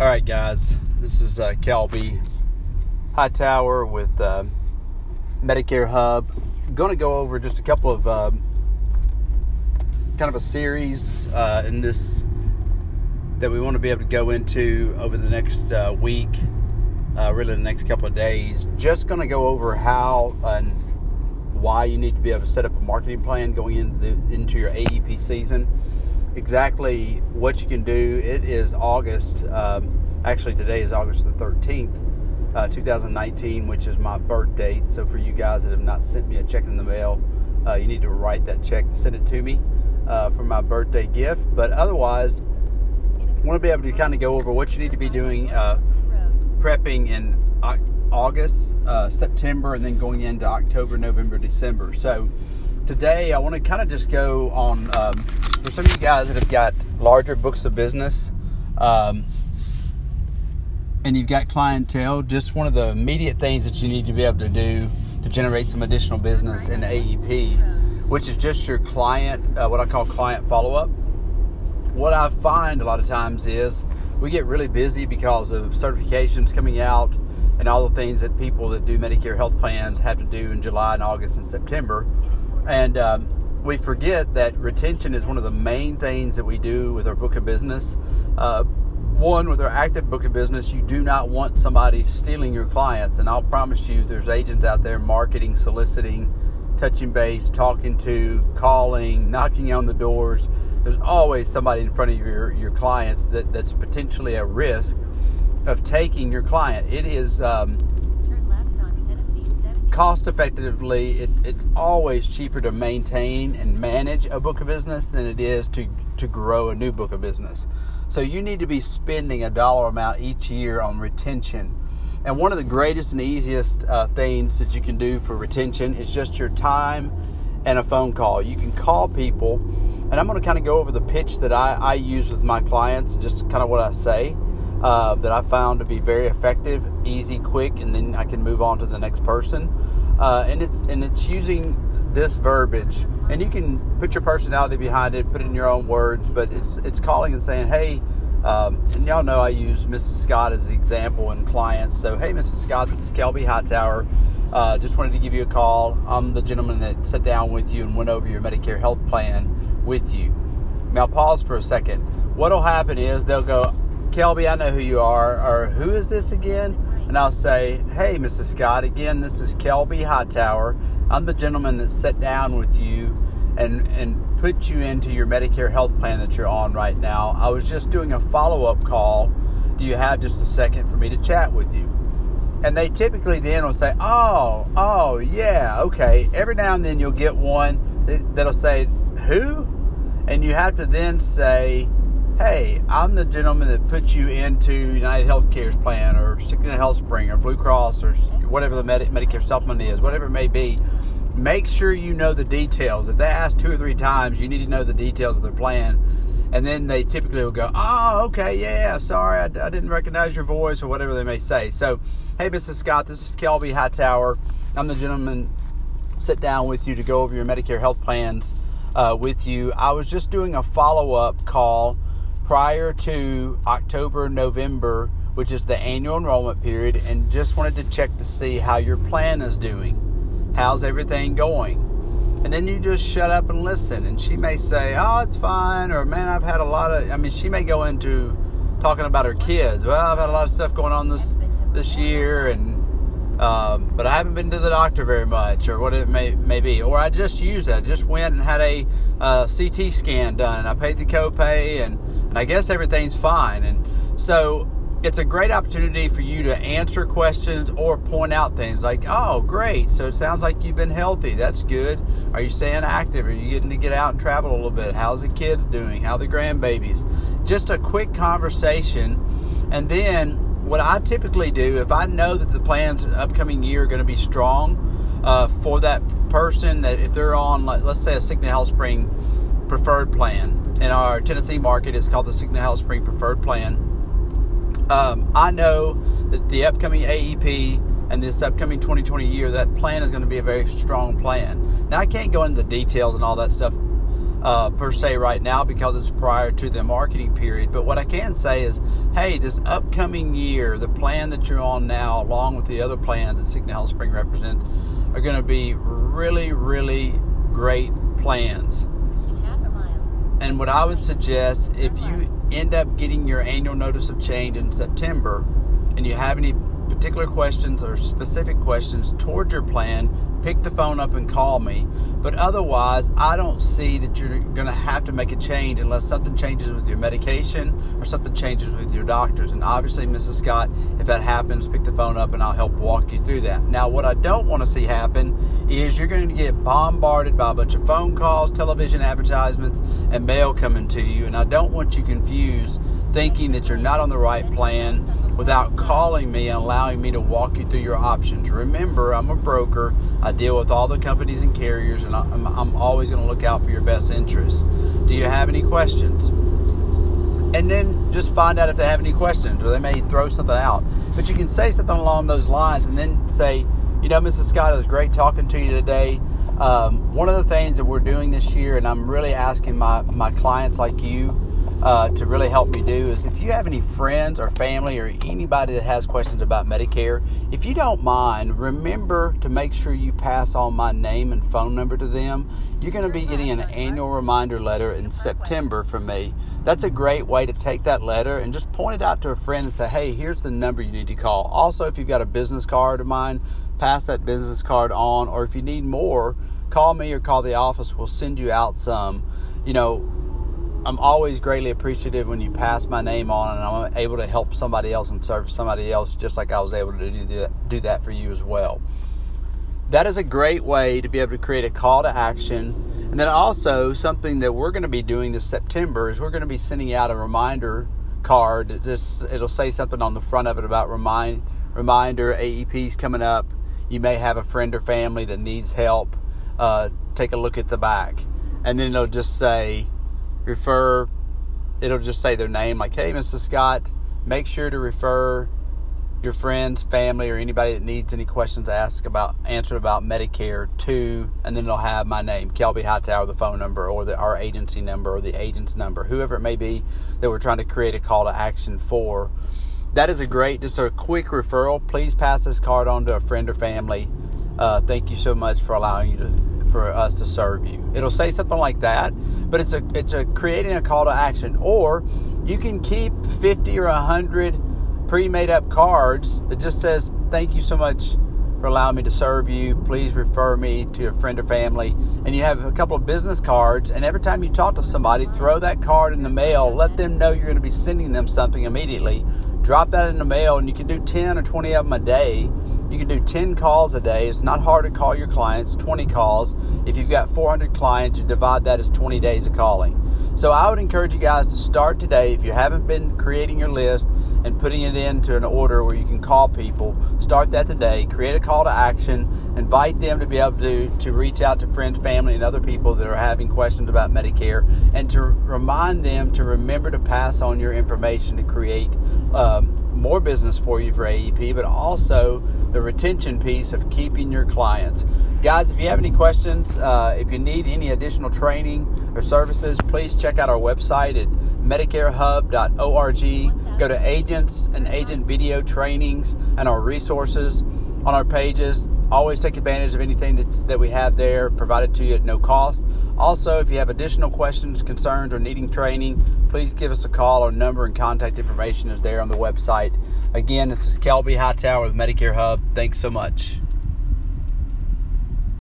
All right, guys, this is uh, Kelby Hightower with uh, Medicare Hub. Going to go over just a couple of uh, kind of a series uh, in this that we want to be able to go into over the next uh, week, uh, really the next couple of days. Just going to go over how and why you need to be able to set up a marketing plan going into the, into your AEP season exactly what you can do. It is August. Um, actually, today is August the 13th, uh, 2019, which is my birth date. So, for you guys that have not sent me a check in the mail, uh, you need to write that check and send it to me uh, for my birthday gift. But otherwise, I want to be able to kind of go over what you need to be doing uh, prepping in August, uh, September, and then going into October, November, December. So, today I want to kind of just go on um, for some of you guys that have got larger books of business um, and you've got clientele, just one of the immediate things that you need to be able to do to generate some additional business in AEP, which is just your client, uh, what I call client follow up. What I find a lot of times is we get really busy because of certifications coming out and all the things that people that do Medicare health plans have to do in July and August and September. And um, we forget that retention is one of the main things that we do with our book of business. Uh, one, with our active book of business, you do not want somebody stealing your clients. And I'll promise you, there's agents out there marketing, soliciting, touching base, talking to, calling, knocking on the doors. There's always somebody in front of your, your clients that, that's potentially a risk of taking your client. It is um, cost effectively, it, it's always cheaper to maintain and manage a book of business than it is to, to grow a new book of business. So you need to be spending a dollar amount each year on retention. And one of the greatest and easiest uh, things that you can do for retention is just your time and a phone call. You can call people, and I'm going to kind of go over the pitch that I, I use with my clients, just kind of what I say. Uh, that I found to be very effective, easy, quick, and then I can move on to the next person. Uh, and it's and it's using this verbiage, and you can put your personality behind it, put it in your own words, but it's it's calling and saying, hey. Um, and y'all know I use Mrs. Scott as the example in clients. So, hey, Mrs. Scott, this is Kelby Hightower. Uh, just wanted to give you a call. I'm the gentleman that sat down with you and went over your Medicare health plan with you. Now, pause for a second. What'll happen is they'll go, Kelby, I know who you are, or who is this again? And I'll say, Hey, Mrs. Scott, again, this is Kelby Hightower. I'm the gentleman that sat down with you and, and put you into your Medicare health plan that you're on right now. I was just doing a follow up call. Do you have just a second for me to chat with you? And they typically then will say, Oh, oh, yeah, okay. Every now and then you'll get one that'll say, Who? And you have to then say, hey, I'm the gentleman that put you into United Healthcare's plan or Cigna HealthSpring or Blue Cross or whatever the Medi- Medicare supplement is, whatever it may be. Make sure you know the details. If they ask two or three times, you need to know the details of their plan. And then they typically will go, oh, okay, yeah, sorry, I, I didn't recognize your voice or whatever they may say. So, hey, Mrs. Scott, this is Kelby Hightower. I'm the gentleman sit down with you to go over your Medicare health plans uh, with you. I was just doing a follow up call prior to October, November, which is the annual enrollment period, and just wanted to check to see how your plan is doing. How's everything going? And then you just shut up and listen. And she may say, Oh, it's fine, or man, I've had a lot of I mean, she may go into talking about her kids. Well, I've had a lot of stuff going on this this year and um, but I haven't been to the doctor very much, or what it may, may be. Or I just used it. I just went and had a uh, CT scan done, and I paid the copay, and and I guess everything's fine. And so it's a great opportunity for you to answer questions or point out things like, oh, great. So it sounds like you've been healthy. That's good. Are you staying active? Are you getting to get out and travel a little bit? How's the kids doing? How the grandbabies? Just a quick conversation. And then what I typically do, if I know that the plans upcoming year are going to be strong uh, for that person, that if they're on, let's say, a Cigna HealthSpring preferred plan, in our Tennessee market. It's called the Cigna HealthSpring Preferred Plan. Um, I know that the upcoming AEP and this upcoming 2020 year, that plan is going to be a very strong plan. Now, I can't go into the details and all that stuff uh, per se right now because it's prior to the marketing period. But what I can say is, hey, this upcoming year, the plan that you're on now, along with the other plans that Cigna HealthSpring represents, are going to be really, really great plans. And what I would suggest, if you end up getting your annual notice of change in September, and you have any particular questions or specific questions towards your plan, pick the phone up and call me. But otherwise, I don't see that you're going to have to make a change unless something changes with your medication or something changes with your doctors. And obviously, Mrs. Scott, if that happens, pick the phone up and I'll help walk you through that. Now, what I don't want to see happen is you're going to get bombarded by a bunch of phone calls, television advertisements, and mail coming to you. And I don't want you confused thinking that you're not on the right plan without calling me and allowing me to walk you through your options. Remember, I'm a broker. I deal with all the companies and carriers, and I'm, I'm always going to look out for your best interests. Do you have any questions? And then just find out if they have any questions, or they may throw something out. But you can say something along those lines, and then say, you know, Mrs. Scott, it was great talking to you today. Um, one of the things that we're doing this year, and I'm really asking my, my clients like you uh, to really help me do is if you have any friends or family or anybody that has questions about Medicare, if you don't mind, remember to make sure you pass on my name and phone number to them. You're going to be getting an annual reminder letter in September from me. That's a great way to take that letter and just point it out to a friend and say, hey, here's the number you need to call. Also, if you've got a business card of mine, pass that business card on, or if you need more, call me or call the office. We'll send you out some. You know, I'm always greatly appreciative when you pass my name on and I'm able to help somebody else and serve somebody else just like I was able to do that, do that for you as well. That is a great way to be able to create a call to action. And then also something that we're going to be doing this September is we're going to be sending out a reminder card. It just it'll say something on the front of it about remind reminder AEP's coming up. You may have a friend or family that needs help. Uh, take a look at the back, and then it'll just say refer, it'll just say their name, like, hey, Mrs. Scott, make sure to refer your friends, family, or anybody that needs any questions asked about answered about Medicare to, and then it'll have my name, Kelby Hightower, the phone number, or the our agency number, or the agent's number, whoever it may be that we're trying to create a call to action for. That is a great, just a quick referral. Please pass this card on to a friend or family. Uh, thank you so much for allowing you to for us to serve you. It'll say something like that, but it's a it's a creating a call to action. Or you can keep 50 or 100 pre-made up cards that just says thank you so much for allowing me to serve you. Please refer me to a friend or family. And you have a couple of business cards, and every time you talk to somebody, throw that card in the mail. Let them know you're going to be sending them something immediately. Drop that in the mail, and you can do 10 or 20 of them a day you can do 10 calls a day. It's not hard to call your clients, 20 calls. If you've got 400 clients, you divide that as 20 days of calling. So I would encourage you guys to start today. If you haven't been creating your list and putting it into an order where you can call people, start that today. Create a call to action. Invite them to be able to, to reach out to friends, family, and other people that are having questions about Medicare and to remind them to remember to pass on your information to create um, more business for you for AEP, but also the retention piece of keeping your clients. Guys, if you have any questions, uh, if you need any additional training or services, please check out our website at medicarehub.org. Go to agents and agent video trainings and our resources on our pages. Always take advantage of anything that, that we have there provided to you at no cost. Also, if you have additional questions, concerns, or needing training, please give us a call. Our number and contact information is there on the website. Again, this is Kelby Hightower with Medicare Hub. Thanks so much.